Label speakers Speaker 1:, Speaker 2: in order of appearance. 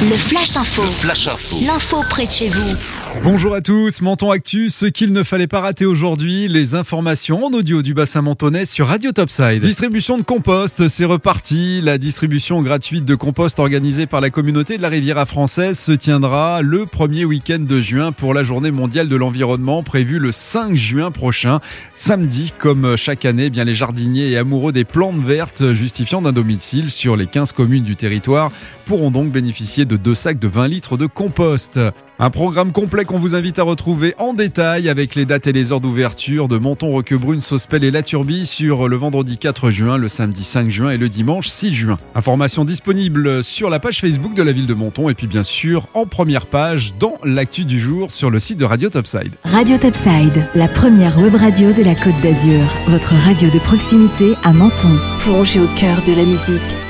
Speaker 1: Le Flash Info.
Speaker 2: Flash Info.
Speaker 1: L'info près de chez vous.
Speaker 3: Bonjour à tous, Menton Actu, ce qu'il ne fallait pas rater aujourd'hui, les informations en audio du bassin mentonais sur Radio Topside. Distribution de compost, c'est reparti. La distribution gratuite de compost organisée par la communauté de la Riviera française se tiendra le premier week-end de juin pour la journée mondiale de l'environnement prévue le 5 juin prochain. Samedi, comme chaque année, eh bien les jardiniers et amoureux des plantes vertes justifiant d'un domicile sur les 15 communes du territoire pourront donc bénéficier de deux sacs de 20 litres de compost. Un programme complet qu'on vous invite à retrouver en détail avec les dates et les heures d'ouverture de Monton, Roquebrune, Sospel et La Turbie sur le vendredi 4 juin, le samedi 5 juin et le dimanche 6 juin. Information disponible sur la page Facebook de la ville de Monton et puis bien sûr en première page dans l'actu du jour sur le site de Radio Topside.
Speaker 4: Radio Topside, la première web radio de la Côte d'Azur. Votre radio de proximité à Menton.
Speaker 1: Plongez au cœur de la musique